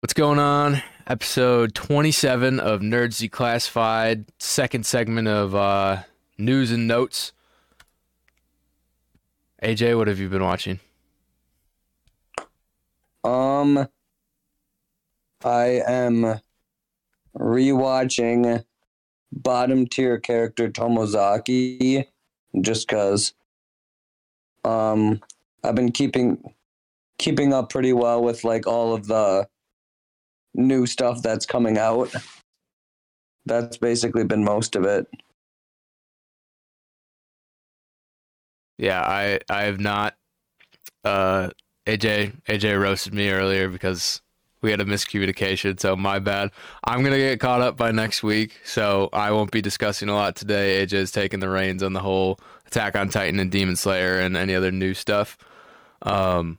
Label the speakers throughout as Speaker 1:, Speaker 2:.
Speaker 1: What's going on? Episode 27 of Nerds Declassified, second segment of uh, news and notes. AJ, what have you been watching?
Speaker 2: Um, I am rewatching bottom tier character Tomozaki just because um I've been keeping keeping up pretty well with like all of the new stuff that's coming out. That's basically been most of it.
Speaker 1: Yeah, I I have not. Uh, AJ AJ roasted me earlier because we had a miscommunication, so my bad. I'm gonna get caught up by next week, so I won't be discussing a lot today. AJ's taking the reins on the whole Attack on Titan and Demon Slayer and any other new stuff. Um,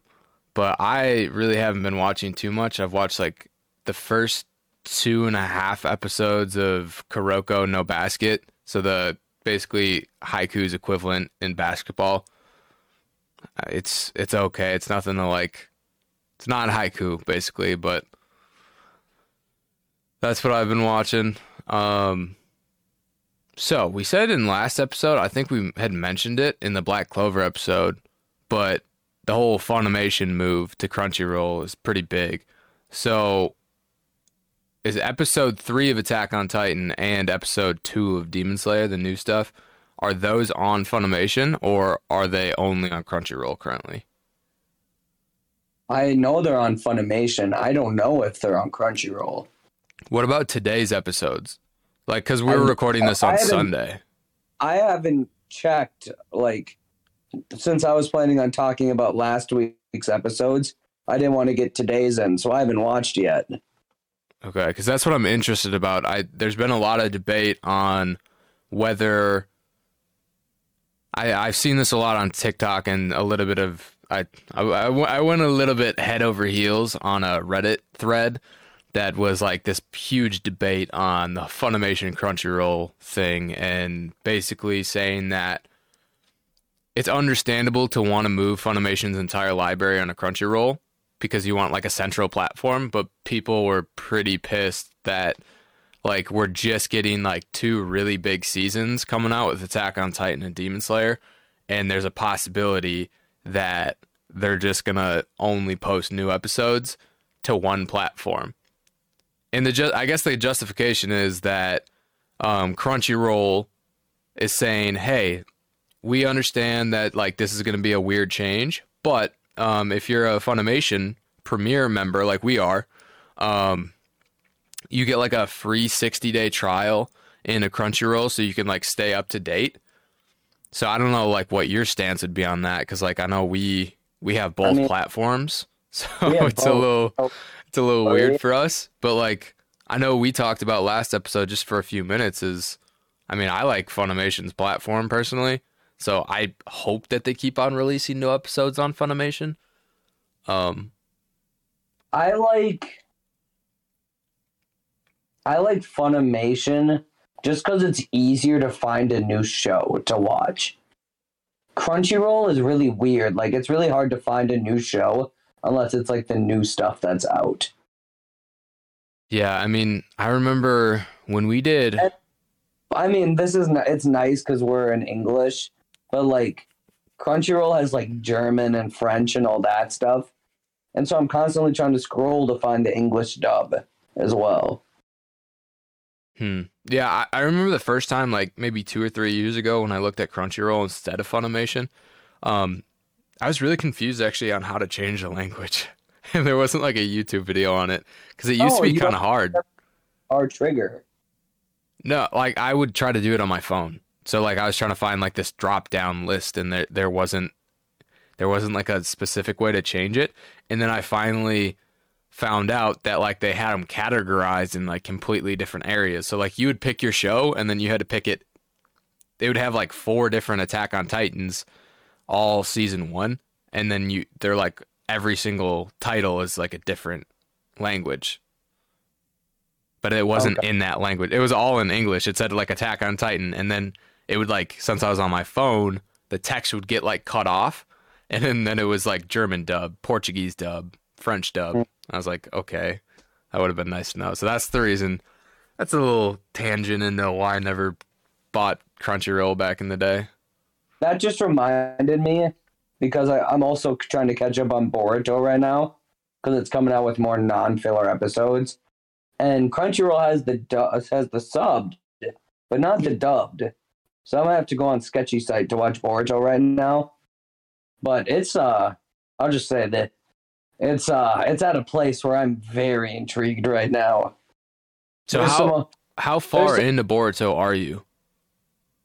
Speaker 1: but I really haven't been watching too much. I've watched like the first two and a half episodes of Kuroko no Basket. So the basically Haikyuu's equivalent in basketball. Uh, It's it's okay. It's nothing to like. It's not Haikyuu basically, but that's what I've been watching. Um, so we said in last episode, I think we had mentioned it in the Black Clover episode, but the whole Funimation move to Crunchyroll is pretty big. So is episode three of Attack on Titan and episode two of Demon Slayer, the new stuff, are those on Funimation or are they only on Crunchyroll currently?
Speaker 2: I know they're on Funimation. I don't know if they're on Crunchyroll.
Speaker 1: What about today's episodes? Like, because we're
Speaker 2: I'm-
Speaker 1: recording this on
Speaker 2: haven't-
Speaker 1: Sunday.
Speaker 2: I haven't checked like since I was planning on talking about last week's episodes. I didn't want to get today's in, so I haven't watched yet.
Speaker 1: Okay, because that's what I'm interested about. I there's been a lot of debate on whether I I've seen this a lot on TikTok and a little bit of I I went a little bit head over heels on a Reddit thread that was like this huge debate on the Funimation Crunchyroll thing and basically saying that it's understandable to want to move Funimation's entire library on a Crunchyroll because you want like a central platform, but people were pretty pissed that like we're just getting like two really big seasons coming out with Attack on Titan and Demon Slayer, and there's a possibility that they're just gonna only post new episodes to one platform. And the ju- I guess the justification is that um, Crunchyroll is saying, "Hey, we understand that like this is going to be a weird change, but um, if you're a Funimation Premier member like we are, um, you get like a free 60 day trial in a Crunchyroll, so you can like stay up to date. So I don't know like what your stance would be on that because like I know we we have both
Speaker 2: mean-
Speaker 1: platforms, so it's a little
Speaker 2: Oh.
Speaker 1: it's a little
Speaker 2: Oh,
Speaker 1: weird
Speaker 2: yeah.
Speaker 1: for us. But like I know we talked about last episode just for a few minutes is I mean I like Funimation's platform personally. So I hope that they keep on releasing new episodes on Funimation. Um,
Speaker 2: I like I like Funimation just because it's easier to find a new show to watch. Crunchyroll is really weird. Like it's really hard to find a new show unless it's like the new stuff that's out.
Speaker 1: yeah, I mean, I remember when we did.
Speaker 2: And- I mean, this is it's nice because we're in English, but like Crunchyroll has like German and French and all that stuff, and so I'm constantly trying to scroll to find the English dub as well.
Speaker 1: Hmm. Yeah, I, I remember the first time, like maybe two or three years ago, when I looked at Crunchyroll instead of Funimation. Um, I was really confused actually on how to change the language, and there wasn't like a YouTube video on it because it used
Speaker 2: Oh,
Speaker 1: to be kind of hard.
Speaker 2: Our trigger.
Speaker 1: No, like I would try to do it on my phone. So like I was trying to find like this drop down list, and there there wasn't there wasn't like a specific way to change it. And then I finally found out that like they had them categorized in like completely different areas. So like you would pick your show, and then you had to pick it. They would have like four different Attack on Titans, all season one, and then you they're like every single title is like a different language but it wasn't
Speaker 2: Okay.
Speaker 1: in that language. It was all in English. It said like Attack on Titan, and then it would like since I was on my phone, the text would get like cut off, and then, then it was like German dub, Portuguese dub, French dub. I was like, okay, That would have been nice to know. So that's the reason. That's a little tangent into why I never bought Crunchyroll back in the day.
Speaker 2: That just reminded me because I, I'm also trying to catch up on Boruto right now because it's coming out with more non-filler episodes, and Crunchyroll has the has the subbed, but not the dubbed. So I'm gonna have to go on sketchy site to watch Boruto right now. But it's uh, I'll just say that it's uh, it's at a place where I'm very intrigued right now.
Speaker 1: So
Speaker 2: There's
Speaker 1: how
Speaker 2: some-
Speaker 1: how far into Boruto are you?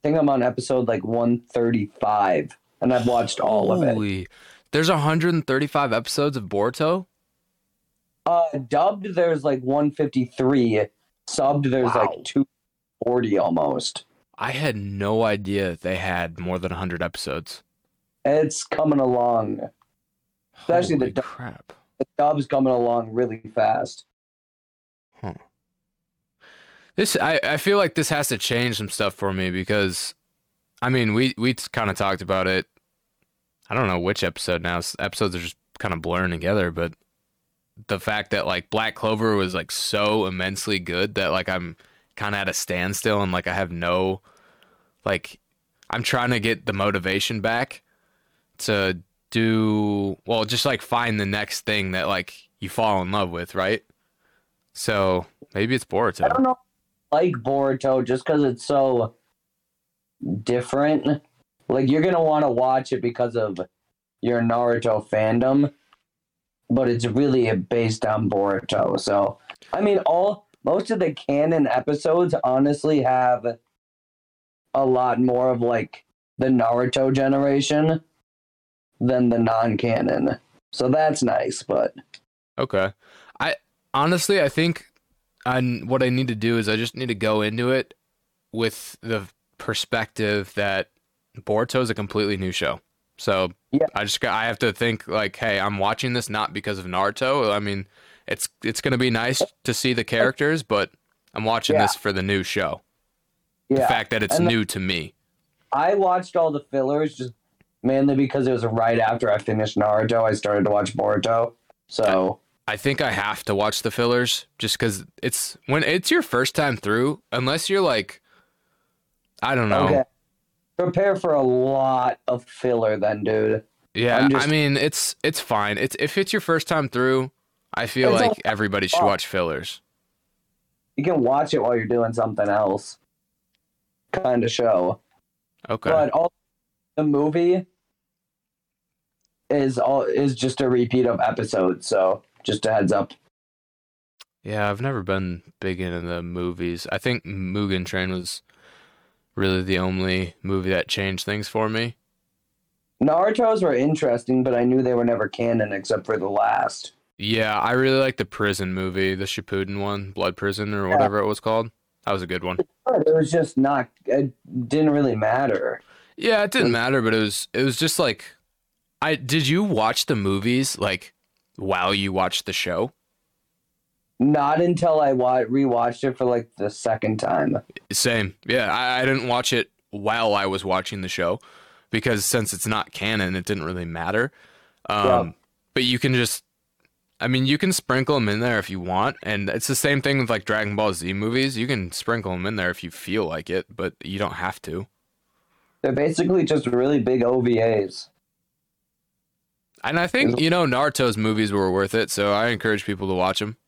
Speaker 2: I think I'm on episode like 135, and I've watched all of it.
Speaker 1: There's 135 episodes of Boruto.
Speaker 2: Uh, dubbed there's like 153. Subbed there's
Speaker 1: Wow.
Speaker 2: like 240 almost.
Speaker 1: I had no idea they had more than 100 episodes.
Speaker 2: It's coming along. Especially the
Speaker 1: Holy
Speaker 2: dub-
Speaker 1: crap.
Speaker 2: The dub's coming along really fast. Huh.
Speaker 1: This I, I feel like this has to change some stuff for me because I mean we we kind of talked about it. I don't know which episode now. Episodes are just kind of blurring together, but the fact that like Black Clover was like so immensely good that like I'm kind of at a standstill and like I have no like I'm trying to get the motivation back to do well just like find the next thing that like you fall in love with, right? So maybe it's Boruto.
Speaker 2: I don't know. Like Boruto just because it's so different. Like you're gonna want to watch it because of your Naruto fandom, but it's really based on Boruto. So I mean, all most of the canon episodes honestly have a lot more of like the Naruto generation than the non-canon. So that's nice, but
Speaker 1: Okay. I honestly I think I what I need to do is I just need to go into it with the perspective that Boruto is a completely new show. So
Speaker 2: Yeah.
Speaker 1: I just I have to think like, hey, I'm watching this not because of Naruto. I mean, it's it's gonna be nice to see the characters, but I'm watching
Speaker 2: Yeah.
Speaker 1: this for the new show. The fact that it's
Speaker 2: the-
Speaker 1: new to me.
Speaker 2: I watched all the fillers just mainly because it was right after I finished Naruto. I started to watch Boruto. So
Speaker 1: I think I have to watch the fillers just because it's when it's your first time through, unless you're like, I don't know.
Speaker 2: okay, prepare for a lot of filler, then, dude.
Speaker 1: Yeah,
Speaker 2: just-
Speaker 1: I mean it's it's fine. It's if it's your first time through, I feel
Speaker 2: It's
Speaker 1: like everybody should watch fillers.
Speaker 2: You can watch it while you're doing something else, kind of show.
Speaker 1: Okay.
Speaker 2: But all the movie is all is just a repeat of episodes. So just a heads up.
Speaker 1: yeah, I've never been big into the movies. I think Mugen Train was really the only movie that changed things for me.
Speaker 2: Naruto's were interesting, but I knew they were never canon except for the last.
Speaker 1: Yeah, I really like the prison movie, the Shippuden one, Blood Prison or
Speaker 2: Yeah.
Speaker 1: whatever it was called. That was a good one.
Speaker 2: It was just not. It didn't really matter.
Speaker 1: Yeah, it didn't matter, but it was it was just like I did you watch the movies like while you watched the show?
Speaker 2: Not until I wa- rewatched it for like the second time.
Speaker 1: Same. Yeah, I, I didn't watch it while I was watching the show because since it's not canon, it didn't really matter. Um,
Speaker 2: Yeah.
Speaker 1: But you can just, I mean, you can sprinkle them in there if you want, and it's the same thing with like Dragon Ball Z movies. You can sprinkle them in there if you feel like it, but you don't have to.
Speaker 2: They're basically just really big OVAs.
Speaker 1: And I think you know Naruto's movies were worth it, so I encourage people to watch them.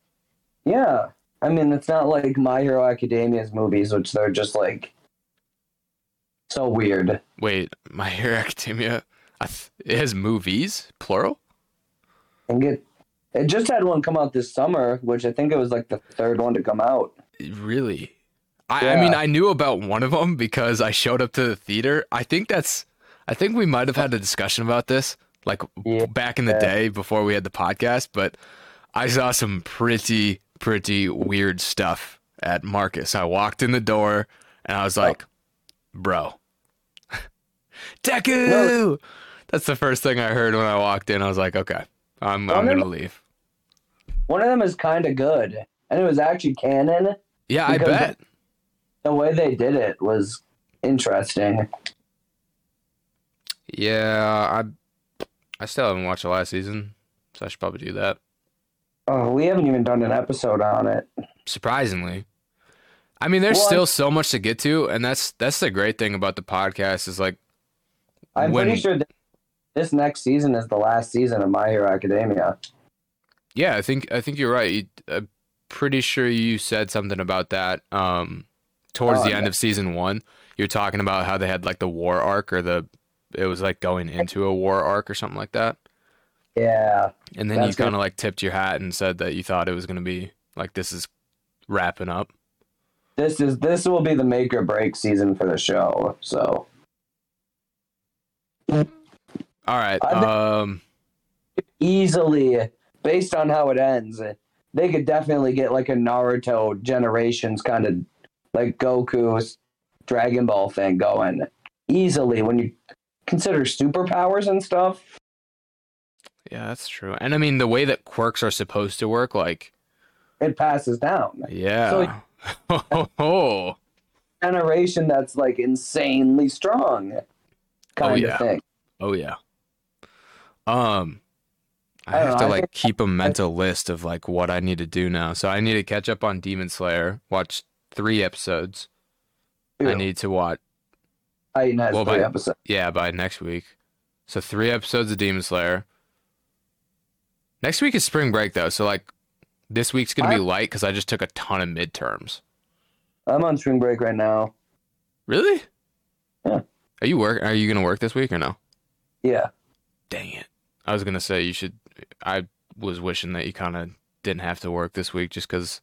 Speaker 2: Yeah. I mean, it's not like My Hero Academia's movies, which they're just like so weird.
Speaker 1: Wait, My Hero Academia, I th- it has movies plural.
Speaker 2: And get it just had one come out this summer, which I think it was like the third one to come out.
Speaker 1: Really? I, I mean, I knew about one of them because I showed up to the theater. I think that's, I think we might have had a discussion about this like
Speaker 2: Yeah.
Speaker 1: back in the day before we had the podcast, but I saw some pretty, pretty weird stuff at Marcus. I walked in the door and I was oh. like, bro, Deku!
Speaker 2: No.
Speaker 1: That's the first thing I heard when I walked in. I was like, okay, I'm,
Speaker 2: Well,
Speaker 1: I'm going to
Speaker 2: no.
Speaker 1: leave.
Speaker 2: One of them is kind of good, and it was actually canon.
Speaker 1: Yeah, I bet.
Speaker 2: The way they did it was interesting.
Speaker 1: Yeah, I I still haven't watched the last season, so I should probably do that.
Speaker 2: Oh, we haven't even done an episode on it.
Speaker 1: Surprisingly. I mean, there's
Speaker 2: Well,
Speaker 1: still so much to get to, and that's that's the great thing about the podcast is like
Speaker 2: I'm
Speaker 1: when
Speaker 2: pretty sure that this next season is the last season of My Hero Academia.
Speaker 1: Yeah, I think I think you're right. You, I'm pretty sure you said something about that um, towards
Speaker 2: Oh,
Speaker 1: the end of season one. You're talking about how they had like the war arc or the it was like going into a war arc or something like that.
Speaker 2: Yeah.
Speaker 1: And then you kind of like tipped your hat and said that you thought it was going to be like this is wrapping up.
Speaker 2: This is this will be the make or break season for the show. So
Speaker 1: All right. Um
Speaker 2: easily, based on how it ends, they could definitely get like a Naruto generations kind of like Goku's Dragon Ball thing going easily when you consider superpowers and stuff.
Speaker 1: yeah, that's true. And I mean the way that quirks are supposed to work like
Speaker 2: It passes down.
Speaker 1: yeah. oh,
Speaker 2: Generation that's like insanely strong, kind
Speaker 1: Oh,
Speaker 2: of
Speaker 1: yeah.
Speaker 2: thing.
Speaker 1: Oh yeah. Um I,
Speaker 2: I
Speaker 1: have
Speaker 2: know,
Speaker 1: to
Speaker 2: I
Speaker 1: like keep a mental list of like what I need to do now. So I need to catch up on Demon Slayer, watch 3 episodes. I need to watch
Speaker 2: Titan has
Speaker 1: Well,
Speaker 2: three
Speaker 1: by-
Speaker 2: episodes.
Speaker 1: yeah, by next week. So 3 episodes of Demon Slayer. Next week is spring break though, so like this week's going to be light cuz I just took a ton of midterms.
Speaker 2: I'm on spring break right now.
Speaker 1: Really?
Speaker 2: Yeah.
Speaker 1: Are you work are you going to work this week or no?
Speaker 2: Yeah.
Speaker 1: Dang it. I was gonna say you should. I was wishing that you kind of didn't have to work this week just because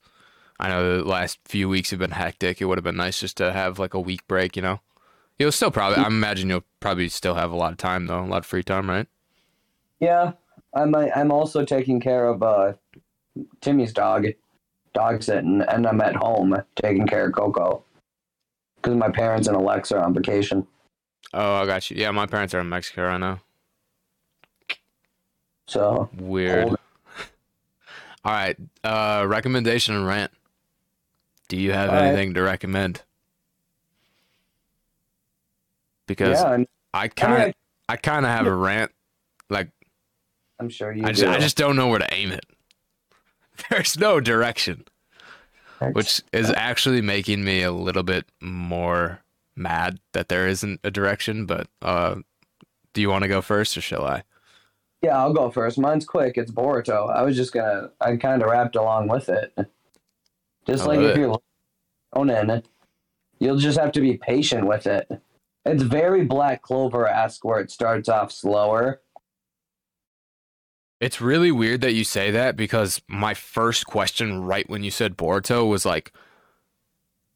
Speaker 1: I know the last few weeks have been hectic. It would have been nice just to have like a week break, you know? You'll still probably, I imagine you'll probably still have a lot of time though, a lot of free time, right?
Speaker 2: Yeah, I'm I'm also taking care of uh, Timmy's dog, dog sitting, and I'm at home taking care of Coco because my parents and Alexa are on vacation.
Speaker 1: Oh, I got you. Yeah, my parents are in Mexico right now.
Speaker 2: So
Speaker 1: Weird. All right. Uh, recommendation and rant. Do you have
Speaker 2: All right.
Speaker 1: anything to recommend? Because
Speaker 2: yeah,
Speaker 1: I
Speaker 2: I
Speaker 1: kind
Speaker 2: mean,
Speaker 1: of, I kind of have a rant. Like
Speaker 2: I'm sure you
Speaker 1: I
Speaker 2: do.
Speaker 1: just, I just don't know where to aim it. There's no direction, which is actually making me a little bit more mad that there isn't a direction. But uh, do you want to go first or shall I?
Speaker 2: Yeah, I'll go first. Mine's quick. It's Boruto. I was just gonna. I kind of wrapped along with it. Just
Speaker 1: I
Speaker 2: like if
Speaker 1: it.
Speaker 2: you're Conan, you'll just have to be patient with it. It's very Black Clover esque, where it starts off slower.
Speaker 1: It's really weird that you say that because my first question right when you said Boruto was like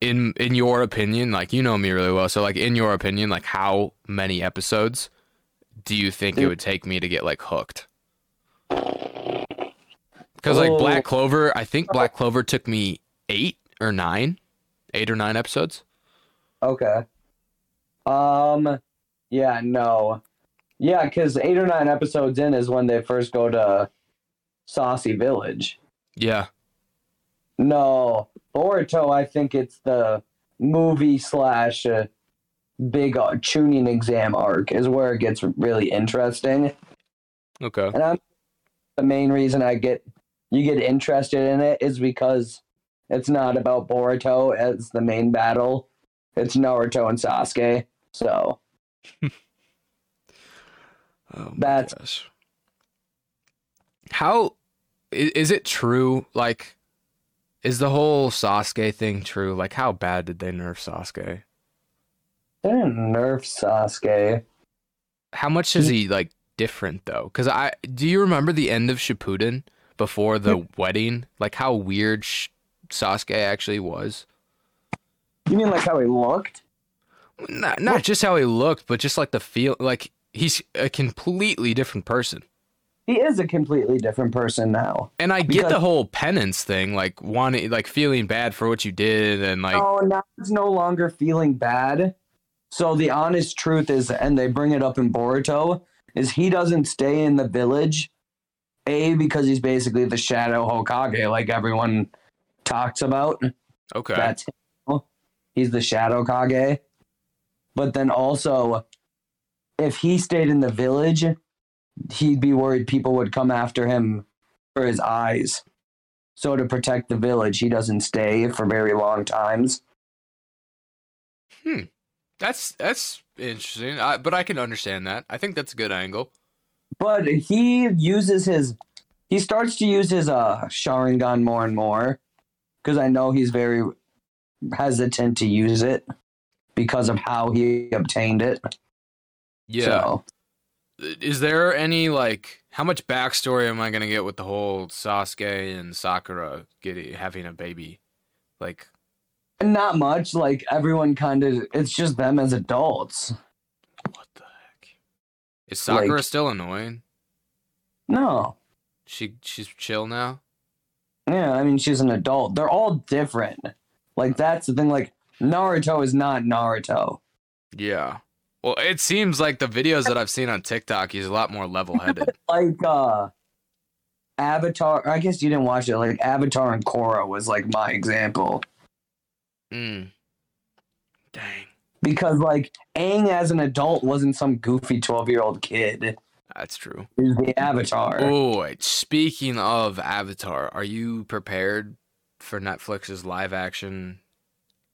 Speaker 1: in in your opinion, like you know me really well, so like in your opinion, like how many episodes do you think it would take me to get like hooked? Cuz like
Speaker 2: Oh.
Speaker 1: Black Clover, I think Black Clover took me 8 or 9, 8 or 9 episodes.
Speaker 2: Okay. Um. Yeah. No. Yeah, because eight or nine episodes in is when they first go to Saussy Village.
Speaker 1: Yeah.
Speaker 2: No, Boruto. I think it's the movie slash uh, big uh, Chunin exam arc is where it gets really interesting.
Speaker 1: Okay.
Speaker 2: And I'm the main reason I get you get interested in it is because it's not about Boruto as the main battle. It's Naruto and Sasuke. So
Speaker 1: Oh
Speaker 2: That's-
Speaker 1: gosh. How is it true? Like, is the whole Sasuke thing true? Like, how bad did they nerf Sasuke?
Speaker 2: They didn't nerf Sasuke.
Speaker 1: How much is he like different though? Because I do you remember the end of Shippuden before the wedding? Like how weird Sh- Sasuke actually was.
Speaker 2: You mean like how he looked?
Speaker 1: Not not just how he looked, but just like the feel. Like he's a completely different person.
Speaker 2: He is a completely different person now.
Speaker 1: And I get the whole penance thing, like wanting, like feeling bad for what you did, and like,
Speaker 2: oh, now it's no longer feeling bad. So the honest truth is, and they bring it up in Boruto, is he doesn't stay in the village. A because he's basically the shadow Hokage, like everyone talks about.
Speaker 1: okay,
Speaker 2: That's him. He's the shadow Kage. But then also, if he stayed in the village, he'd be worried people would come after him for his eyes. So to protect the village, he doesn't stay for very long times. Hmm.
Speaker 1: That's that's interesting. I, but I can understand that. I think that's a good angle.
Speaker 2: But he uses his he starts to use his uh Sharingan more and more because I know he's very hesitant to use it because of how he obtained it.
Speaker 1: Yeah.
Speaker 2: So,
Speaker 1: Is there any like how much backstory am I gonna get with the whole Sasuke and Sakura getting having a baby? Like
Speaker 2: not much. Like everyone kind of, it's just them as adults.
Speaker 1: what the heck? Is Sakura
Speaker 2: Like-
Speaker 1: still annoying?
Speaker 2: No,
Speaker 1: She she's chill now.
Speaker 2: yeah, I mean she's an adult. They're all different. Like that's the thing. Like Naruto is not Naruto.
Speaker 1: Yeah. Well, it seems like the videos that I've seen on TikTok, he's a lot more level-headed.
Speaker 2: Like uh Avatar. I guess you didn't watch it. Like Avatar and Korra was like my example.
Speaker 1: Mm. Dang,
Speaker 2: because like Aang as an adult wasn't some goofy 12 year old kid.
Speaker 1: that's true.
Speaker 2: Was the Avatar.
Speaker 1: Oh. Speaking of Avatar, are you prepared for Netflix's live action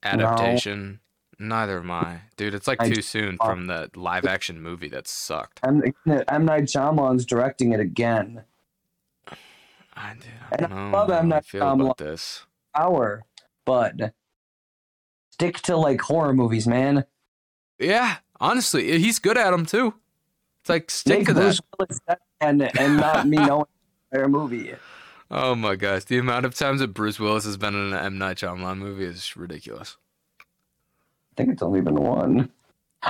Speaker 1: adaptation? Neither am I. Dude, it's like
Speaker 2: I-
Speaker 1: too soon from the live action movie that sucked.
Speaker 2: M. M. Night Shyamalan's directing it again.
Speaker 1: I, dude, I
Speaker 2: And
Speaker 1: don't
Speaker 2: I
Speaker 1: know
Speaker 2: love M. Night
Speaker 1: feel about
Speaker 2: Shyamalan.
Speaker 1: this.
Speaker 2: Hour, but stick to like horror movies, man.
Speaker 1: Yeah, honestly, he's good at them too. It's like stick
Speaker 2: Make
Speaker 1: to.
Speaker 2: Bruce that and and not me knowing the entire movie.
Speaker 1: Oh my gosh, the amount of times that Bruce Willis has been in an M Night Shyamalan movie is ridiculous.
Speaker 2: I think it's only been one.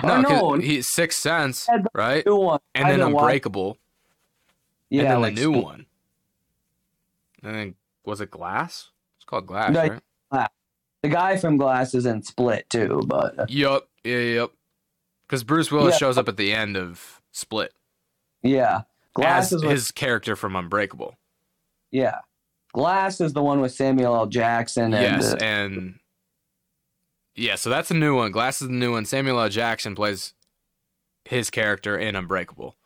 Speaker 1: No,
Speaker 2: oh, no,
Speaker 1: he's Sixth Sense, right?
Speaker 2: new one.
Speaker 1: And
Speaker 2: I
Speaker 1: then Unbreakable,
Speaker 2: Yeah,
Speaker 1: and then
Speaker 2: like
Speaker 1: the new one. And then was it Glass? It's called Glass,
Speaker 2: No,
Speaker 1: right?
Speaker 2: The guy from Glass is in Split too, but
Speaker 1: Yup, yeah, yup. Because Bruce Willis
Speaker 2: Yeah.
Speaker 1: shows up at the end of Split
Speaker 2: yeah, Glass
Speaker 1: as
Speaker 2: is with,
Speaker 1: his character from Unbreakable.
Speaker 2: yeah. Glass is the one with Samuel L. Jackson and
Speaker 1: yes,
Speaker 2: uh,
Speaker 1: and yeah, so that's a new one. Glass is the new one. Samuel L. Jackson plays his character in Unbreakable.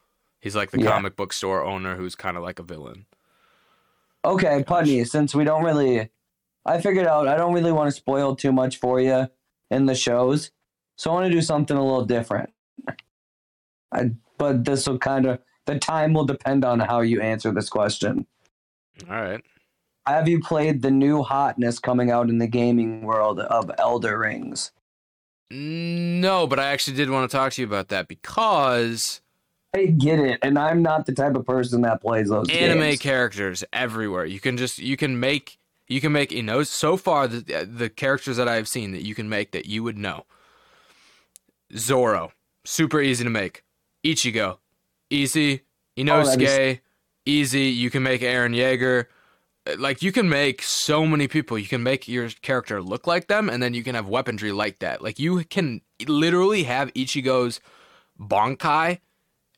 Speaker 1: He's like the
Speaker 2: Yeah.
Speaker 1: comic book store owner who's kind of like a villain.
Speaker 2: Okay, Putney, since we don't really I figured out I don't really want to spoil too much for you in the shows. So I want to do something a little different. I but this will kind of the time will depend on how you answer this question.
Speaker 1: All right.
Speaker 2: Have you played the new hotness coming out in the gaming world of Elder Rings?
Speaker 1: No, but I actually did want to talk to you about that because
Speaker 2: I get it, and I'm not the type of person that plays those
Speaker 1: anime
Speaker 2: games.
Speaker 1: characters everywhere. You can just you can make you can make know so far the the characters that I've seen that you can make that you would know. Zoro, super easy to make. Ichigo, easy. Inosuke,
Speaker 2: that'd
Speaker 1: easy. You can make Eren Yeager. Uh, Like you can make so many people. You can make your character look like them, and then you can have weaponry like that. Like you can literally have Ichigo's Bankai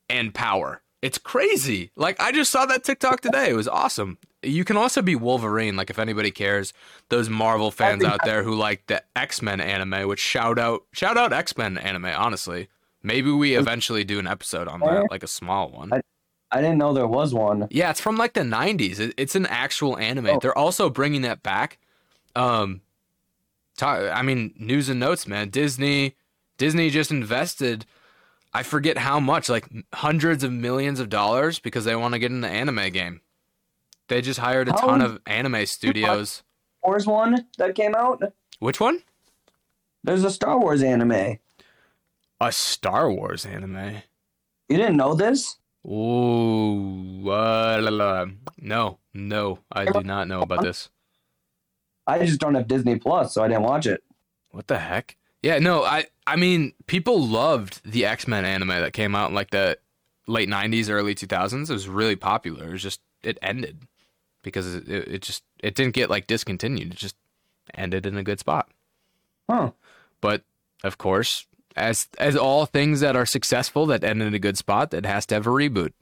Speaker 1: and power. It's crazy. Like I just saw that TikTok today. It was awesome. You can also be Wolverine. Like if anybody cares, those Marvel fans out there who like the X Men anime, which shout out shout out X Men anime. Honestly, maybe we eventually do an episode on that, like a small one.
Speaker 2: I didn't know there was one.
Speaker 1: Yeah, it's from like the '90s. It, it's an actual anime.
Speaker 2: Oh.
Speaker 1: They're also bringing that back. Um, I mean, news and notes, man. Disney, Disney just invested. I forget how much, like hundreds of millions of dollars, because they want to get in the anime game. They just hired a ton of anime studios.
Speaker 2: Wars one that came out.
Speaker 1: Which one?
Speaker 2: There's a Star Wars anime.
Speaker 1: A Star Wars anime.
Speaker 2: You didn't know this?
Speaker 1: Ooh, uh, la, la. no, no, I do not know about this.
Speaker 2: I just don't have Disney Plus, so I didn't watch it.
Speaker 1: What the heck? Yeah, no, I I mean, people loved the X Men anime that came out in like the late '90s, early 2000s. It was really popular. It was just it ended because it, it just it didn't get like discontinued. It just ended in a good spot.
Speaker 2: Huh.
Speaker 1: But of course, as as all things that are successful that end in a good spot, that has to have a reboot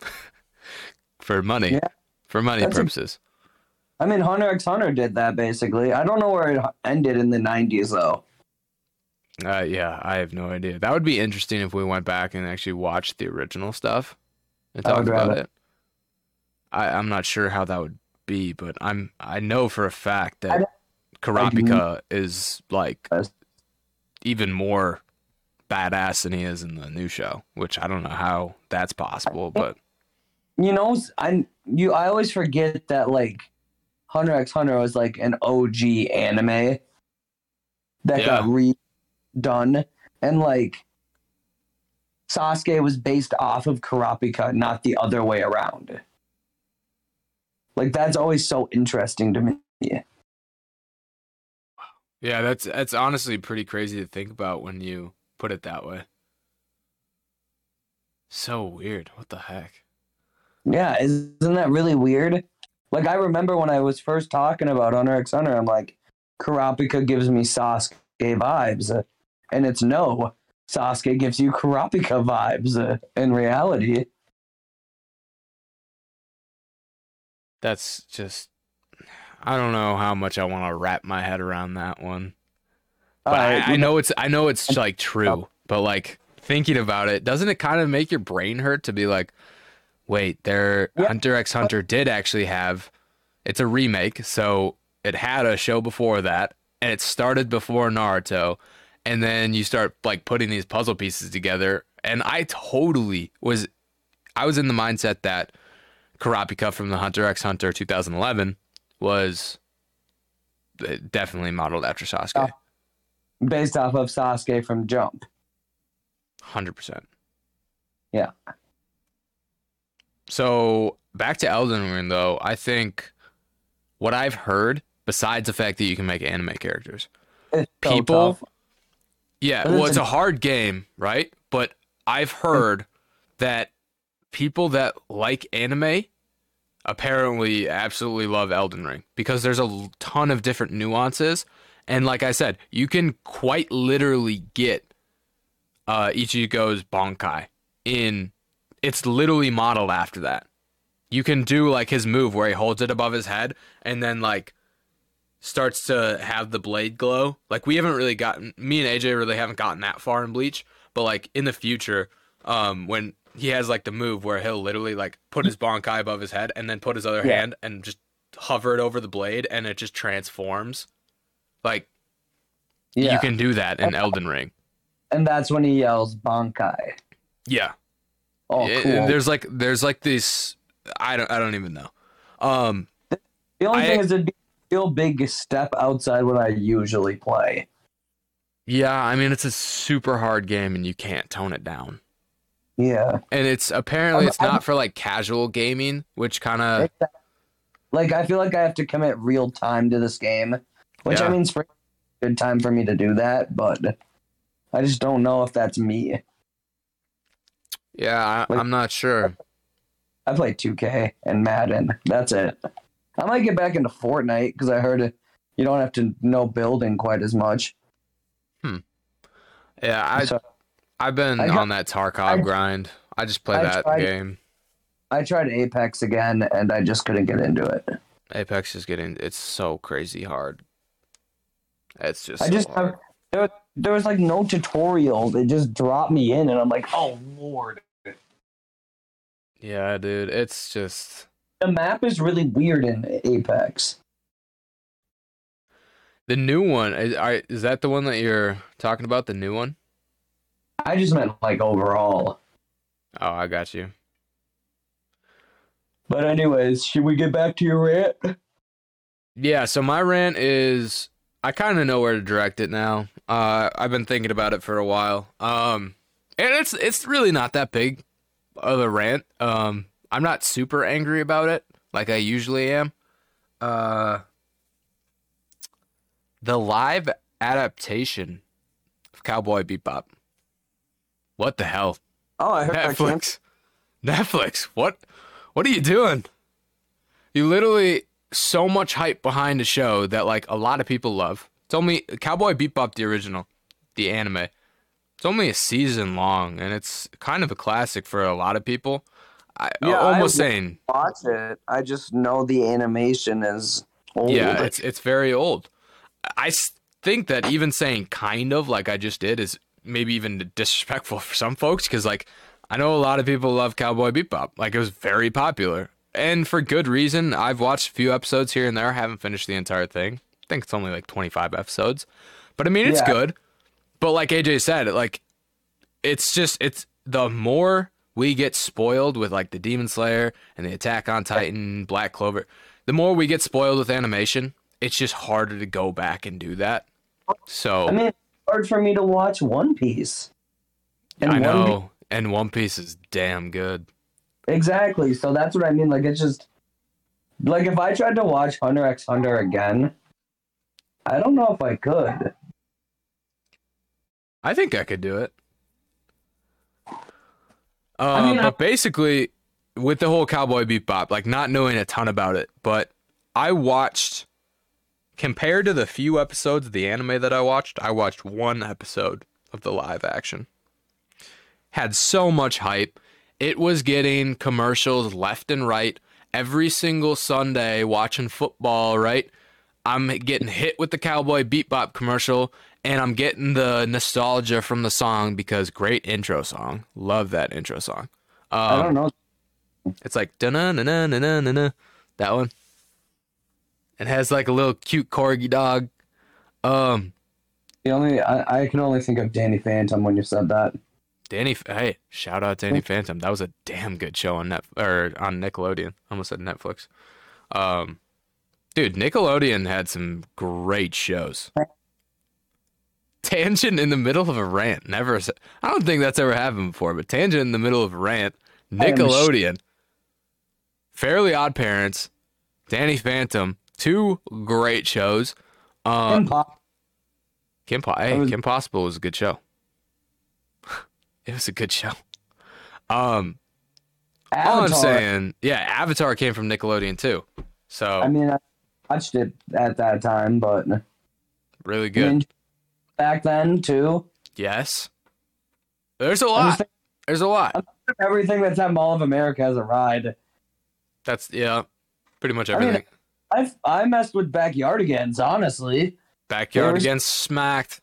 Speaker 1: for money,
Speaker 2: Yeah.
Speaker 1: for money
Speaker 2: That's
Speaker 1: purposes.
Speaker 2: I mean, Hunter x Hunter did that basically. I don't know where it ended in the 90s though.
Speaker 1: Uh, yeah, I have no idea. That would be interesting if we went back and actually watched the original stuff and talked about
Speaker 2: rather-
Speaker 1: it. I, I'm not sure how that would be, but I'm I know for a fact that Kurapika is like even more badass than he is in the new show, which I don't know how that's possible, but
Speaker 2: You know, I you I always forget that like Hunter x Hunter was like an OG anime that got redone, and like Sasuke was based off of Kurapika, not the other way around. Like that's always so interesting to me.
Speaker 1: yeah, that's that's honestly pretty crazy to think about when you put it that way. So weird. What the heck?
Speaker 2: Yeah, isn't that really weird? Like I remember when I was first talking about Hunter x Hunter, I'm like, Kurapika gives me Sasuke vibes, and it's no, Sasuke gives you Kurapika vibes. in reality,
Speaker 1: That's just I don't know how much I want to wrap my head around that one. But
Speaker 2: Alright,
Speaker 1: I, I know it's I know it's like true, but like thinking about it, doesn't it kind of make your brain hurt to be like, wait, there
Speaker 2: Yeah.
Speaker 1: Hunter x Hunter did actually have it's a remake, so it had a show before that, and it started before Naruto, and then you start like putting these puzzle pieces together, and I totally was I was in the mindset that Kurapika from the Hunter x Hunter 2011 was uh, definitely modeled after Sasuke.
Speaker 2: based off of Sasuke from Jump.
Speaker 1: Hundred percent.
Speaker 2: Yeah.
Speaker 1: So back to Elden Ring, though, I think what I've heard, besides the fact that you can make anime characters,
Speaker 2: It's
Speaker 1: People-
Speaker 2: tough.
Speaker 1: yeah, well,
Speaker 2: it's a
Speaker 1: hard game, right? But I've heard that people that like anime apparently absolutely love Elden Ring because there's a ton of different nuances, and like I said, you can quite literally get uh, Ichigo's Bankai in. It's literally modeled after that. You can do like his move where he holds it above his head and then like starts to have the blade glow. Like we haven't really gotten me and AJ really haven't gotten that far in Bleach, but like in the future, um, when he has like the move where he'll literally like put his Bankai above his head and then put his other
Speaker 2: Yeah.
Speaker 1: hand and just hover it over the blade and it just transforms. Like
Speaker 2: Yeah,
Speaker 1: you can do that in Elden Ring.
Speaker 2: and that's when he yells Bankai.
Speaker 1: Yeah.
Speaker 2: Oh,
Speaker 1: It-
Speaker 2: cool.
Speaker 1: there's like there's like this I don't I don't even know. Um
Speaker 2: the only
Speaker 1: I-
Speaker 2: thing is it'd be a real big step outside what I usually play.
Speaker 1: yeah, I mean it's a super hard game and you can't tone it down.
Speaker 2: Yeah.
Speaker 1: And it's apparently
Speaker 2: I'm-
Speaker 1: it's not
Speaker 2: I'm-
Speaker 1: for like casual gaming, which kind of
Speaker 2: Like I feel like I have to commit real time to this game, which
Speaker 1: Yeah.
Speaker 2: I mean it's a good time for me to do that, but I just don't know if that's me.
Speaker 1: yeah, I,
Speaker 2: Like-
Speaker 1: I'm not sure.
Speaker 2: I play 2K and Madden. That's it. I might get back into Fortnite because I heard you don't have to know building quite as much. Hmm.
Speaker 1: Yeah, I
Speaker 2: So
Speaker 1: I've been
Speaker 2: got-
Speaker 1: on that Tarkov
Speaker 2: I-
Speaker 1: grind. I just play
Speaker 2: I
Speaker 1: that
Speaker 2: tried-
Speaker 1: game.
Speaker 2: I tried Apex again and I just couldn't get into it.
Speaker 1: Apex is getting it's so crazy hard. It's just
Speaker 2: I
Speaker 1: so
Speaker 2: just have, there, there was like no tutorial. They just dropped me in and I'm like, oh lord.
Speaker 1: Yeah, dude, it's just
Speaker 2: The map is really weird in Apex.
Speaker 1: the new one. Is, is that the one that you're talking about? The new one?
Speaker 2: I just meant like overall.
Speaker 1: Oh, I got you.
Speaker 2: But anyways, should we get back to your rant?
Speaker 1: Yeah, so my rant is I kind of know where to direct it now. Uh, I've been thinking about it for a while. Um, and it's it's really not that big of a rant. Um, I'm not super angry about it like I usually am. Uh, the live adaptation of Cowboy Bebop. What the hell?
Speaker 2: Oh, I heard I.
Speaker 1: Netflix. Netflix. What what are you doing? You literally so much hype behind a show that like a lot of people love. It's only Cowboy Bebop the original, the anime. It's only a season long and it's kind of a classic for a lot of people. I
Speaker 2: Yeah,
Speaker 1: almost
Speaker 2: I-
Speaker 1: saying
Speaker 2: watch it. I just know the animation is old.
Speaker 1: yeah, it's it's very old. I think that even saying kind of like I just did is maybe even disrespectful for some folks because like I know a lot of people love Cowboy Bebop. Like it was very popular, and for good reason. I've watched a few episodes here and there. I haven't finished the entire thing. I think it's only like 25 episodes. But I mean, it's
Speaker 2: Yeah.
Speaker 1: good. But like AJ said, like it's just it's the more we get spoiled with like the Demon Slayer and the Attack on Titan, Black Clover, the more we get spoiled with animation, it's just harder to go back and do that. So
Speaker 2: I mean, hard for me to watch One Piece. And
Speaker 1: I
Speaker 2: One
Speaker 1: know, and One Piece is damn good.
Speaker 2: Exactly. So that's what I mean. Like it's just like if I tried to watch Hunter x Hunter again, I don't know if I could.
Speaker 1: I think I could do it. Uh,
Speaker 2: mean, I-
Speaker 1: but basically, with the whole Cowboy Bebop, like not knowing a ton about it, but I watched compared to the few episodes of the anime that I watched, I watched one episode of the live action. Had so much hype. It was getting commercials left and right every single Sunday watching football, right? I'm getting hit with the Cowboy Bebop commercial and I'm getting the nostalgia from the song because great intro song. Love that intro song.
Speaker 2: I
Speaker 1: Um,
Speaker 2: don't know.
Speaker 1: it's like da na na na na na na that one. It has like a little cute corgi dog. Um,
Speaker 2: The only I, I can only think of Danny Phantom when you said that.
Speaker 1: Danny, hey, shout out Danny Phantom. That was a damn good show on net or on Nickelodeon. I almost said Netflix. Um, dude, Nickelodeon had some great shows. Tangent in the middle of a rant. Never. I don't think that's ever happened before. But tangent in the middle of a rant. Nickelodeon. Fairly Odd Parents. Danny Phantom. Two great shows. Uh,
Speaker 2: Kim Pop-
Speaker 1: Kim, po- hey,
Speaker 2: was-
Speaker 1: Kim Possible was a good show. it was a good show. Um, all I'm saying, yeah, Avatar came from Nickelodeon too, so
Speaker 2: I mean, I watched it at that time, but
Speaker 1: really
Speaker 2: I
Speaker 1: good.
Speaker 2: mean, back then too.
Speaker 1: yes, there's a lot.
Speaker 2: thinking
Speaker 1: There's a lot.
Speaker 2: everything that's at Mall of America has a ride.
Speaker 1: That's yeah, pretty much
Speaker 2: I mean,
Speaker 1: everything.
Speaker 2: I I messed with backyardigans. Honestly,
Speaker 1: Backyard
Speaker 2: there's-
Speaker 1: again smacked.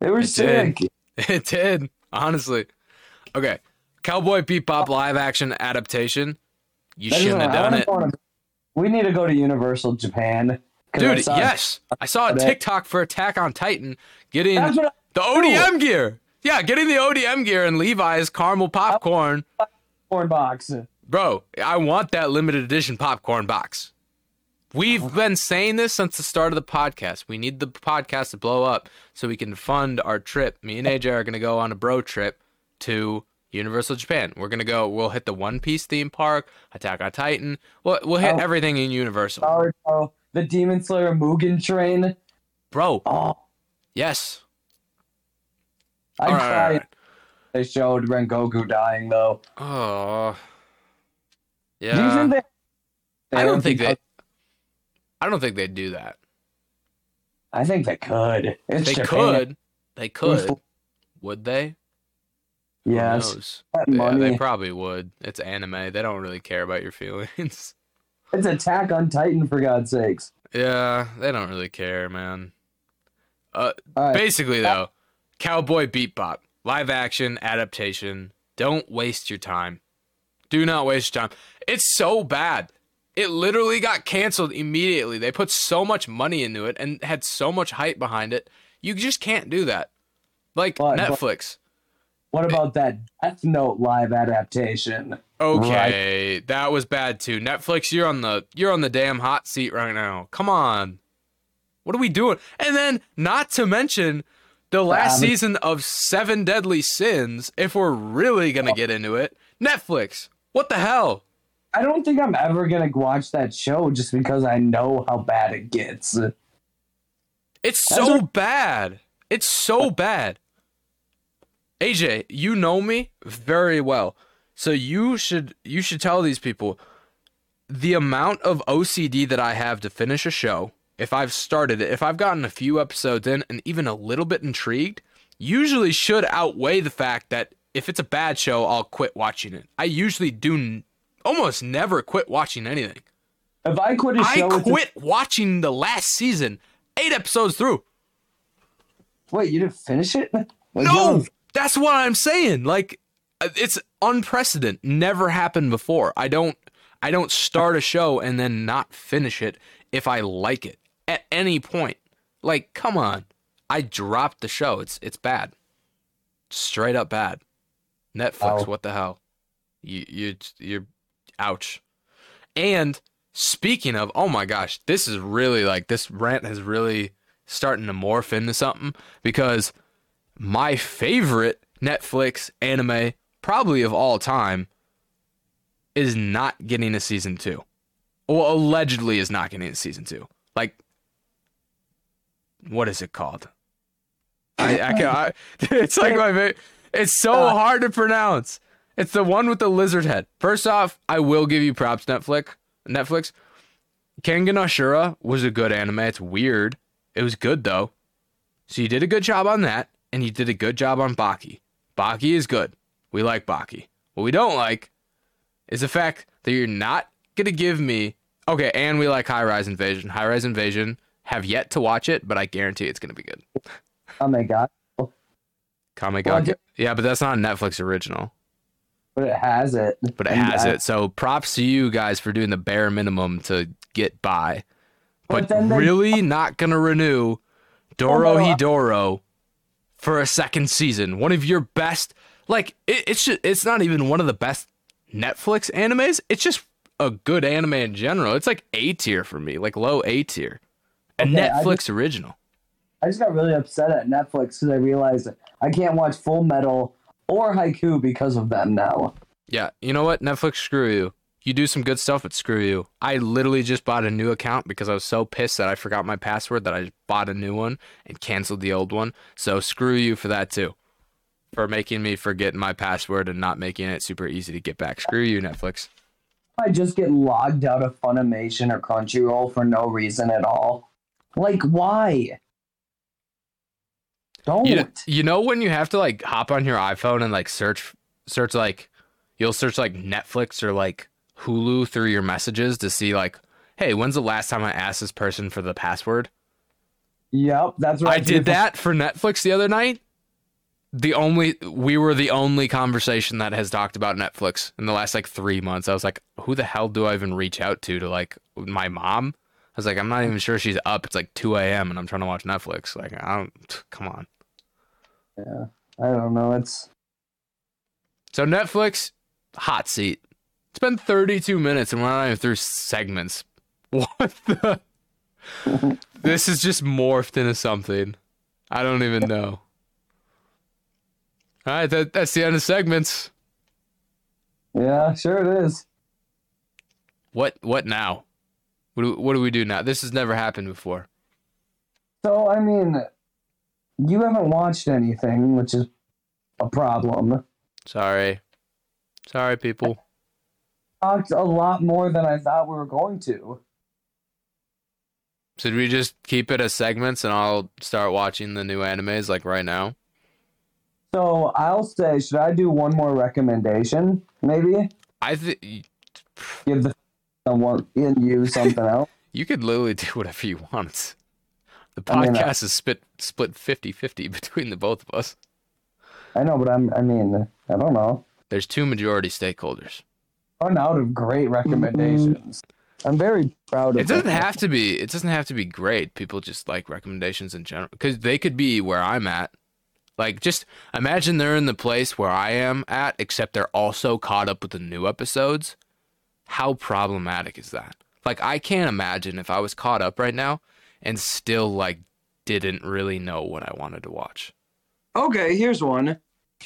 Speaker 2: they were
Speaker 1: It did.
Speaker 2: sick.
Speaker 1: It did honestly. Okay, Cowboy Bebop live action adaptation. You
Speaker 2: That
Speaker 1: shouldn't have done it.
Speaker 2: to- we need to go to Universal Japan. I
Speaker 1: Dude,
Speaker 2: saw-
Speaker 1: yes. I saw a TikTok for Attack on Titan getting the ODM gear. Yeah, getting the ODM gear and Levi's caramel popcorn.
Speaker 2: I, corn box.
Speaker 1: Bro, I want that limited edition popcorn box. We've been saying this since the start of the podcast. We need the podcast to blow up so we can fund our trip. Me and AJ are going to go on a bro trip to Universal Japan. We're going to go, we'll hit the One Piece theme park, Attack on Titan. We'll, we'll hit
Speaker 2: Oh.
Speaker 1: everything in Universal.
Speaker 2: Naruto, the Demon Slayer Mugen Train.
Speaker 1: Bro,
Speaker 2: Oh,
Speaker 1: yes.
Speaker 2: I
Speaker 1: All
Speaker 2: cried.
Speaker 1: right.
Speaker 2: They showed Rengoku dying though.
Speaker 1: Oh. Yeah. I don't think they. I don't think they'd do that.
Speaker 2: I think they could. It's
Speaker 1: They
Speaker 2: Japan.
Speaker 1: could. They could. Would they?
Speaker 2: Yes.
Speaker 1: Yeah, they probably would. It's anime. They don't really care about your feelings.
Speaker 2: It's Attack on Titan for God's sakes.
Speaker 1: yeah, they don't really care, man. Uh,
Speaker 2: right.
Speaker 1: basically though, Cowboy Bebop live action adaptation. Don't waste your time. Do not waste your time. It's so bad. It literally got canceled immediately. They put so much money into it and had so much hype behind it. You just can't do that. Like
Speaker 2: But- but-
Speaker 1: Netflix.
Speaker 2: What about that Death Note live adaptation?
Speaker 1: Okay, that was bad too. Netflix, you're on the you're on the damn hot seat right now. Come on. What are we doing? And then not to mention the last
Speaker 2: Um,
Speaker 1: season of Seven Deadly Sins, if we're really going to get into it. Netflix. What the hell?
Speaker 2: I don't think I'm ever gonna watch that show just because I know how bad it gets.
Speaker 1: It's so
Speaker 2: what-
Speaker 1: bad. It's so bad. AJ, you know me very well. So you should you should tell these people the amount of OCD that I have to finish a show. If I've started it, if I've gotten a few episodes in and even a little bit intrigued, usually should outweigh the fact that if it's a bad show, I'll quit watching it. I usually do n- almost never quit watching anything.
Speaker 2: If I quit a
Speaker 1: I
Speaker 2: show, a-
Speaker 1: quit watching the last season, 8 episodes through.
Speaker 2: wait, you didn't finish it? Like,
Speaker 1: No, that's what I'm saying. Like, it's unprecedented. Never happened before. I don't. I don't start a show and then not finish it if I like it at any point. Like, come on. I dropped the show. It's it's bad. Straight up bad. Netflix,
Speaker 2: Ow.
Speaker 1: what the hell? You you you're ouch. And speaking of, oh my gosh, this is really like this rant is really starting to morph into something because my favorite Netflix anime, probably of all time, is not getting a season two. Well, allegedly is not getting a season two. Like, what is it called? I, I can. I, it's like my. It's so uh, hard to pronounce. It's the one with the lizard head. First off, I will give you props, Netflix. Netflix. Kengan Ashura was a good anime. It's weird. It was good though. So you did a good job on that, and you did a good job on Baki. Baki is good. We like Baki. What we don't like is the fact that you're not gonna give me okay, and we like High Rise Invasion. High Rise Invasion have yet to watch it, but I guarantee it's gonna be good.
Speaker 2: Oh my god.
Speaker 1: Kame
Speaker 2: Well,
Speaker 1: ga- yeah, but that's not a Netflix original.
Speaker 2: But it has it.
Speaker 1: But it
Speaker 2: And
Speaker 1: has
Speaker 2: I-
Speaker 1: it. So props to you guys for doing the bare minimum to get by.
Speaker 2: But
Speaker 1: But,
Speaker 2: then they-
Speaker 1: really not gonna renew Doro
Speaker 2: no,
Speaker 1: Hidoro for a second season. One of your best like it, it's just, it's not even one of the best Netflix animes. It's just a good anime in general. It's like A tier for me, like low A tier. A
Speaker 2: Okay, I
Speaker 1: Netflix original.
Speaker 2: I just got really upset at Netflix because I realized I can't watch Full Metal or Haikyuu because of them now.
Speaker 1: Yeah, you know what? Netflix, screw you. You do some good stuff, but screw you. I literally just bought a new account because I was so pissed that I forgot my password that I just bought a new one and canceled the old one. So screw you for that too. For making me forget my password and not making it super easy to get back. Screw you, Netflix.
Speaker 2: I just get logged out of Funimation or Crunchyroll for no reason at all. Like, why? Don't.
Speaker 1: You, you know when you have to like hop on your iPhone and like search search like you'll search like Netflix or like Hulu through your messages to see like, hey, when's the last time I asked this person for the password?
Speaker 2: Yep, that's what
Speaker 1: I did that for Netflix the other night. The only we were the only conversation that has talked about Netflix in the last like three months. I was like, who the hell do I even reach out to to like my mom? I was like, I'm not even sure she's up. It's like 2 a.m. and I'm trying to watch Netflix. Like, I don't. Come on.
Speaker 2: Yeah, I don't know. It's
Speaker 1: So Netflix, hot seat. It's been 32 minutes and we're not even through segments. What the? this is just morphed into something. I don't even know. All right, that, that's the end of segments.
Speaker 2: yeah, sure it is.
Speaker 1: What what now? What do, what do we do now? This has never happened before.
Speaker 2: So I mean, you haven't watched anything, which is a problem.
Speaker 1: Sorry. Sorry, people.
Speaker 2: Talked a lot more than I thought we were going to.
Speaker 1: Should we just keep it as segments and I'll start watching the new animes like right now?
Speaker 2: So I'll say, should I do one more recommendation? Maybe
Speaker 1: I think
Speaker 2: give the someone in you something else.
Speaker 1: You could literally do whatever you want. The
Speaker 2: I mean,
Speaker 1: podcast is split split 50-50 between the both of us.
Speaker 2: I know, but I'm. I mean, I don't know.
Speaker 1: There's two majority stakeholders.
Speaker 2: Run out of great recommendations. I'm very proud of
Speaker 1: It doesn't
Speaker 2: them.
Speaker 1: have to be it doesn't have to be great. People just like recommendations in general cuz they could be where I'm at. Like just imagine they're in the place where I am at except they're also caught up with the new episodes. How problematic is that? Like I can't imagine if I was caught up right now and still like didn't really know what I wanted to watch.
Speaker 2: Okay, here's one.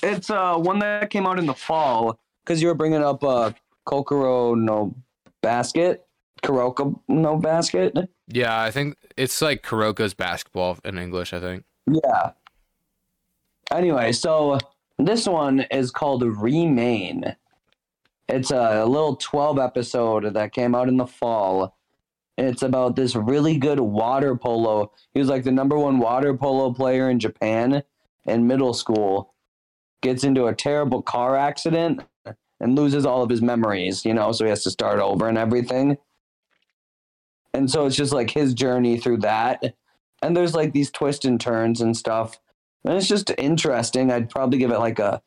Speaker 2: It's uh one that came out in the fall because you were bringing up uh Kokoro no basket, Kuroko no basket.
Speaker 1: Yeah, I think it's like Kuroko's basketball in English, I think.
Speaker 2: Yeah. Anyway, so this one is called Remain. It's a little 12 episode that came out in the fall. It's about this really good water polo. He was like the number one water polo player in Japan in middle school. Gets into a terrible car accident and loses all of his memories, you know, so he has to start over and everything. And so it's just like his journey through that. And there's like these twists and turns and stuff. And it's just interesting. I'd probably give it like a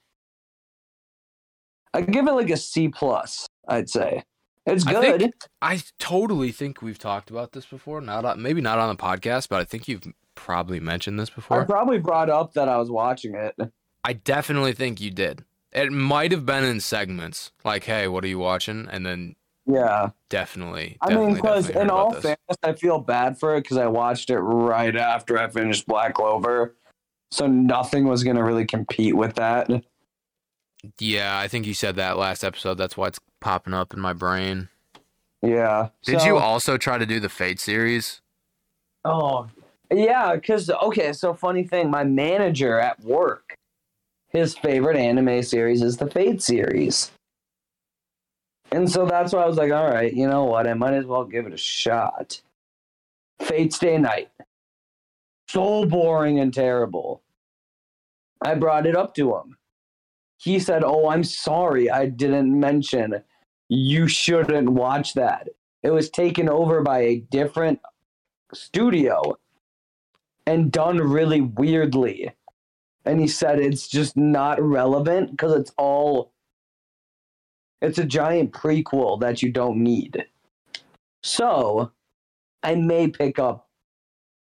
Speaker 2: I'd give it like a C plus, I'd say. It's
Speaker 1: I
Speaker 2: good.
Speaker 1: think- I totally think we've talked about this before. Not on, maybe not on the podcast, but I think you've probably mentioned this before.
Speaker 2: I probably brought up that I was watching it.
Speaker 1: I definitely think you did. It might have been in segments, like, "Hey, what are you watching?" And then
Speaker 2: Yeah.
Speaker 1: definitely,
Speaker 2: I
Speaker 1: definitely,
Speaker 2: mean, because in all fairness, I feel bad for it because I watched it right after I finished Black Clover. So nothing was going to really compete with that.
Speaker 1: Yeah, I think you said that last episode. That's why it's popping up in my brain.
Speaker 2: Yeah.
Speaker 1: Did
Speaker 2: So-
Speaker 1: you also try to do the Fate series?
Speaker 2: Oh, yeah. Because, okay, so funny thing my manager at work, his favorite anime series is the Fate series. And so that's why I was like, all right, you know what? I might as well give it a shot. Fate/stay night. So boring and terrible. I brought it up to him. He said, Oh, I'm sorry. I didn't mention you shouldn't watch that. It was taken over by a different studio and done really weirdly. And he said it's just not relevant because it's all it's a giant prequel that you don't need. So I may pick up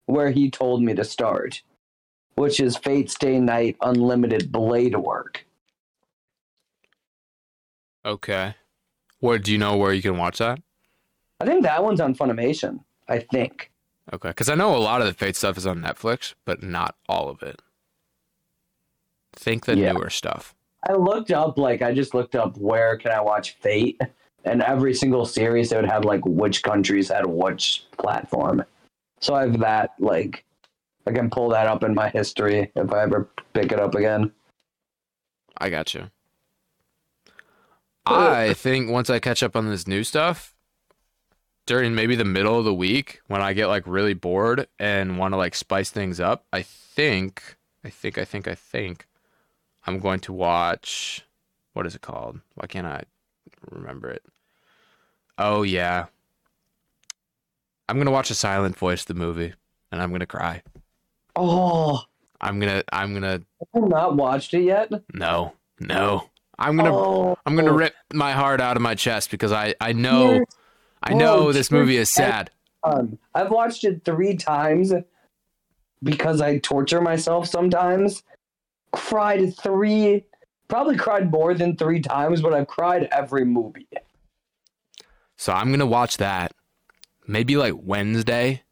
Speaker 2: where he told me to start, which is Fate/stay night Unlimited Blade Work.
Speaker 1: Okay. Where do you know where you can watch that?
Speaker 2: I think that one's on Funimation. I think.
Speaker 1: Okay, because I know a lot of the Fate stuff is on Netflix, but not all of it. Think the
Speaker 2: Yeah.
Speaker 1: newer stuff.
Speaker 2: I looked up like I just looked up where can I watch Fate, and every single series they would have like which countries had which platform. So I have that like I can pull that up in my history if I ever pick it up again.
Speaker 1: I got you. I think once I catch up on this new stuff during maybe the middle of the week when I get like really bored and want to like spice things up, I think, I think, I think, I think I'm going to watch. What is it called? Why can't I remember it? Oh, yeah. I'm going to watch A Silent Voice, the movie, and I'm going to cry.
Speaker 2: Oh,
Speaker 1: I'm going to, I'm going to,
Speaker 2: I've not watched it yet.
Speaker 1: no, no. I'm to
Speaker 2: oh,
Speaker 1: I'm gonna rip my heart out of my chest because I I know
Speaker 2: Dear
Speaker 1: I know
Speaker 2: Oh,
Speaker 1: this movie is sad.
Speaker 2: Um, I've watched it three times because I torture myself sometimes. Cried three, probably cried more than three times, but I've cried every movie.
Speaker 1: So I'm gonna watch that. Maybe like Wednesday.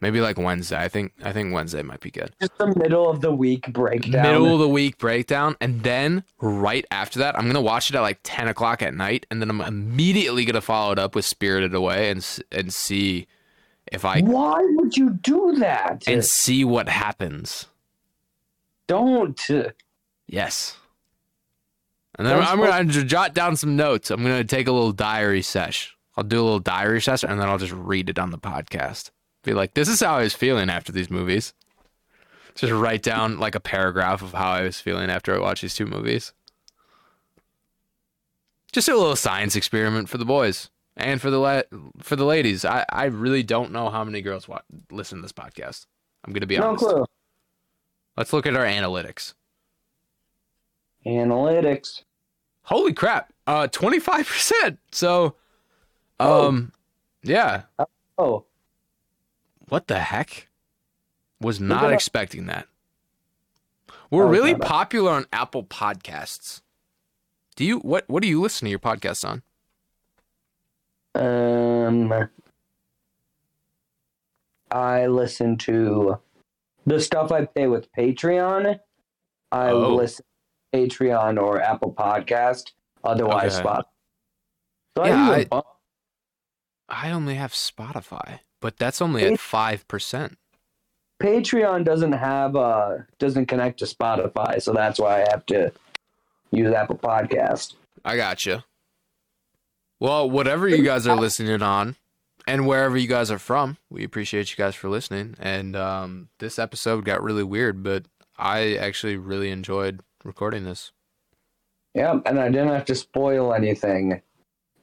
Speaker 1: Maybe like Wednesday. I think I think Wednesday might be good.
Speaker 2: Just the middle of the week breakdown.
Speaker 1: Middle of the week breakdown, and then right after that, I'm gonna watch it at like 10 o'clock at night, and then I'm immediately gonna follow it up with Spirited Away and and see if I
Speaker 2: Why would you do that?
Speaker 1: and see what happens.
Speaker 2: Don't.
Speaker 1: Yes. And then I'm going to jot down some notes. I'm going to take a little diary sesh. I'll do a little diary sesh and then I'll just read it on the podcast. Be like, this is how I was feeling after these movies. Just write down like a paragraph of how I was feeling after I watched these two movies. Just a little science experiment for the boys and for the la- for the ladies. I, I really don't know how many girls wa- listen to this podcast. I'm going to be
Speaker 2: No
Speaker 1: honest.
Speaker 2: clue.
Speaker 1: Let's look at our analytics.
Speaker 2: Analytics.
Speaker 1: Holy crap. Uh 25%. So um yeah,
Speaker 2: Oh,
Speaker 1: what the heck? Was not expecting that. We're
Speaker 2: Oh,
Speaker 1: really popular on Apple Podcasts. Do you what what do you listen to your podcast on?
Speaker 2: um, I listen to the stuff I pay with Patreon. I
Speaker 1: Oh.
Speaker 2: listen to Patreon or Apple Podcast. Otherwise,
Speaker 1: Okay.
Speaker 2: Spot. So
Speaker 1: Yeah,
Speaker 2: I,
Speaker 1: I-
Speaker 2: use a bunch.
Speaker 1: I only have Spotify, but that's only at 5%.
Speaker 2: Patreon doesn't have uh doesn't connect to Spotify, so that's why I have to use Apple Podcast.
Speaker 1: I gotcha. Well, whatever you guys are listening on, and wherever you guys are from, we appreciate you guys for listening. And um, this episode got really weird, but I actually really enjoyed recording this.
Speaker 2: Yep, and I didn't have to spoil anything.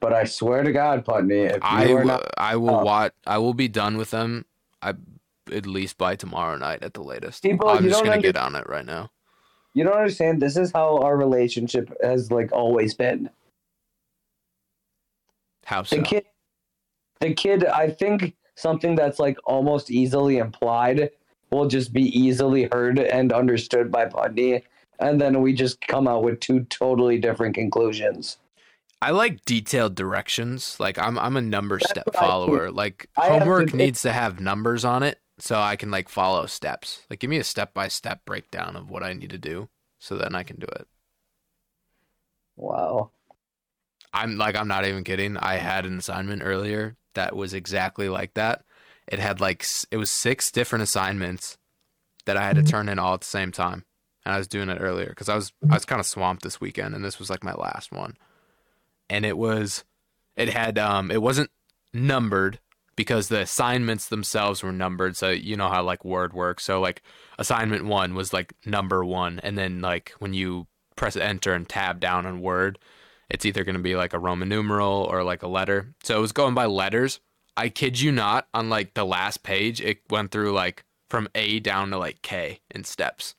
Speaker 2: But I swear to God, Putney, if you
Speaker 1: I
Speaker 2: are not
Speaker 1: I will
Speaker 2: Oh.
Speaker 1: watch. I will be done with them. I at least by tomorrow night at the latest.
Speaker 2: People,
Speaker 1: I'm just gonna
Speaker 2: under-
Speaker 1: get on it right now.
Speaker 2: you don't understand, this is how our relationship has like always been.
Speaker 1: How so?
Speaker 2: The kid, the kid. I think something that's like almost easily implied will just be easily heard and understood by Putney, and then we just come out with two totally different conclusions.
Speaker 1: I like detailed directions. Like I'm I'm a number
Speaker 2: That's
Speaker 1: step
Speaker 2: what I do.
Speaker 1: follower. Like
Speaker 2: I
Speaker 1: homework
Speaker 2: to-
Speaker 1: needs to have numbers on it so I can like follow steps. Like give me a step by step breakdown of what I need to do so then I can do it.
Speaker 2: Wow.
Speaker 1: I'm like I'm not even kidding. I had an assignment earlier that was exactly like that. It had like it was six different assignments that I had to mm-hmm. turn in all at the same time. And I was doing it earlier cuz I was I was kind of swamped this weekend and this was like my last one. And it was it had um it wasn't numbered because the assignments themselves were numbered. So you know how like word works. So like assignment 1 was like number 1 and then like when you press enter and tab down on word it's either going to be like a roman numeral or like a letter. So it was going by letters. I kid you not on like the last page it went through like from a down to like k in steps.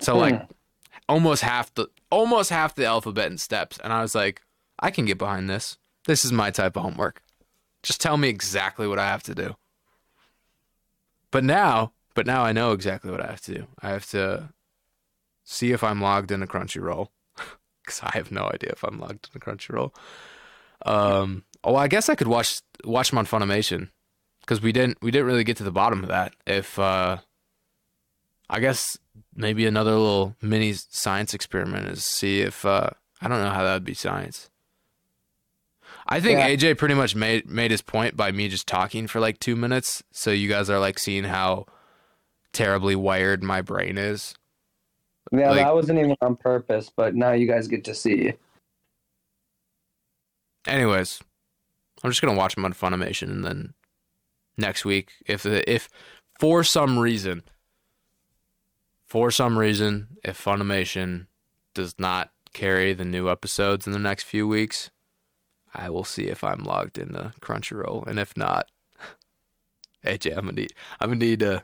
Speaker 1: So like
Speaker 2: Hmm.
Speaker 1: almost half the almost half the alphabet in steps and i was like i can get behind this. This is my type of homework. Just tell me exactly what i have to do. But now but now i know exactly what i have to do. I have to see if i'm logged into crunchyroll because i have no idea if i'm logged into crunchyroll. Um oh i guess i could watch watch them on funimation because we didn't we didn't really get to the bottom of that if uh i guess maybe another little mini science experiment is see if uh I don't know how that would be science. I think
Speaker 2: Yeah.
Speaker 1: AJ pretty much made made his point by me just talking for like 2 minutes so you guys are like seeing how terribly wired my brain is.
Speaker 2: Yeah,
Speaker 1: Like-
Speaker 2: that wasn't even on purpose, but now you guys get to see.
Speaker 1: Anyways, I'm just going to watch them on Funimation and then next week if if for some reason for some reason if Funimation does not carry the new episodes in the next few weeks, I will see if I'm logged into Crunchyroll, and if not, AJ, I'm gonna need I'm gonna need uh,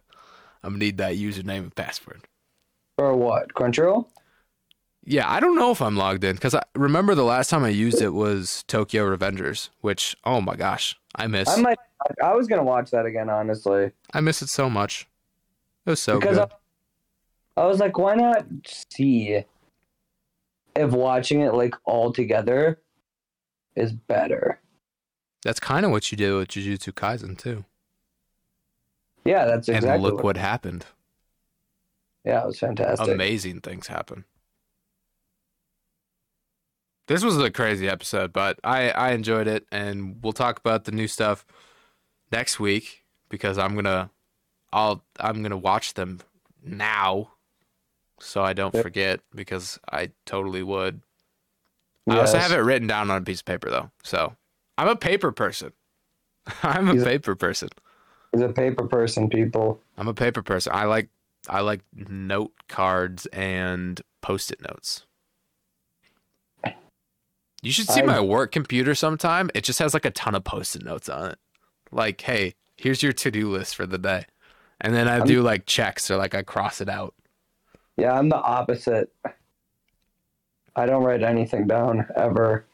Speaker 1: I'm gonna need that username and password.
Speaker 2: For what? Crunchyroll?
Speaker 1: Yeah, I don't know if I'm logged in because I remember the last time I used it was Tokyo Revengers, which oh my gosh, I miss.
Speaker 2: I might. I was gonna watch that again, honestly,
Speaker 1: I miss it so much. It was so
Speaker 2: because
Speaker 1: good.
Speaker 2: I, I was like, why not see if watching it like all together is better?
Speaker 1: That's kind of what you did with Jujutsu Kaisen too.
Speaker 2: Yeah, that's exactly.
Speaker 1: and look
Speaker 2: what,
Speaker 1: what happened.
Speaker 2: yeah, it was fantastic.
Speaker 1: Amazing things happen. This was a crazy episode, but I I enjoyed it, and we'll talk about the new stuff next week because I'm gonna I'll I'm gonna watch them now, so I don't
Speaker 2: Yep.
Speaker 1: forget because I totally would. I also have it written down on a piece of paper though, so I'm a paper person. I'm a
Speaker 2: He's a-
Speaker 1: paper person.
Speaker 2: He's a paper person, people.
Speaker 1: I'm a paper person. I like I like note cards and post-it notes. You should see
Speaker 2: I-
Speaker 1: my work computer sometime. It just has like a ton of post-it notes on it. Like, hey, here's your to-do list for the day. And then I
Speaker 2: I'm-
Speaker 1: do like checks or like I cross it out.
Speaker 2: Yeah, I'm the opposite. I don't write anything down ever.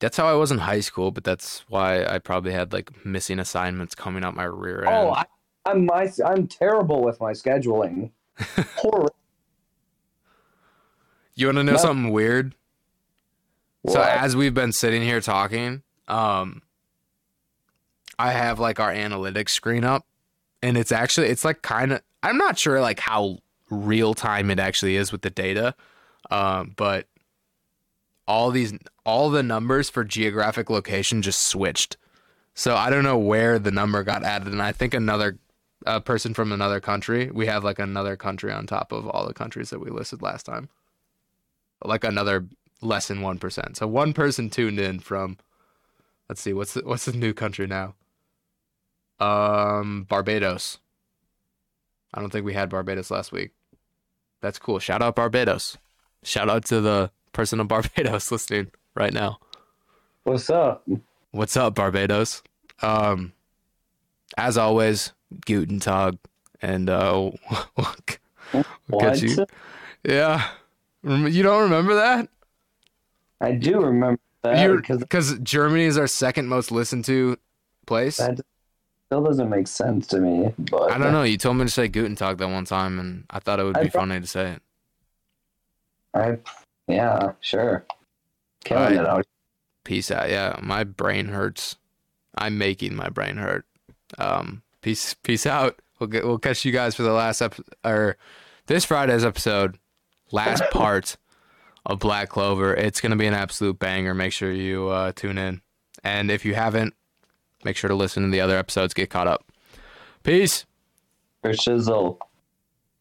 Speaker 1: That's how I was in high school, but that's why I probably had like missing assignments coming out my rear end.
Speaker 2: Oh, I, I'm my I'm terrible with my scheduling. Horrible.
Speaker 1: you want to know
Speaker 2: No.
Speaker 1: something weird? So as we've been sitting here talking, um I have like our analytics screen up and it's actually it's like kind of I'm not sure like how real time it actually is with the data. Um but all these all the numbers for geographic location just switched. So I don't know where the number got added and I think another a person from another country, we have like another country on top of all the countries that we listed last time. Like another less than one percent. So one person tuned in from. Let's see, what's the, what's the new country now? Um, Barbados. I don't think we had Barbados last week. That's cool. Shout out Barbados. Shout out to the person of Barbados listening right now.
Speaker 2: What's up?
Speaker 1: What's up, Barbados? Um, as always, Guten Tag, and uh, look, look
Speaker 2: What?
Speaker 1: you. Yeah, you don't remember that?
Speaker 2: I do remember because
Speaker 1: because Germany is our second most listened to place.
Speaker 2: that still doesn't make sense to me. But
Speaker 1: I don't know. You told me to say Guten Tag that one time, and I thought it would be
Speaker 2: pro-
Speaker 1: funny to say it.
Speaker 2: I, yeah, sure. Killing
Speaker 1: Alright.
Speaker 2: it out.
Speaker 1: Peace out. Yeah, my brain hurts. I'm making my brain hurt. Um, peace. Peace out. We'll get. We'll catch you guys for the last ep or this Friday's episode, last part of Black Clover. It's gonna be an absolute banger. Make sure you uh, tune in, and if you haven't, make sure to listen to the other episodes. Get caught up. Peace.
Speaker 2: For shizzle.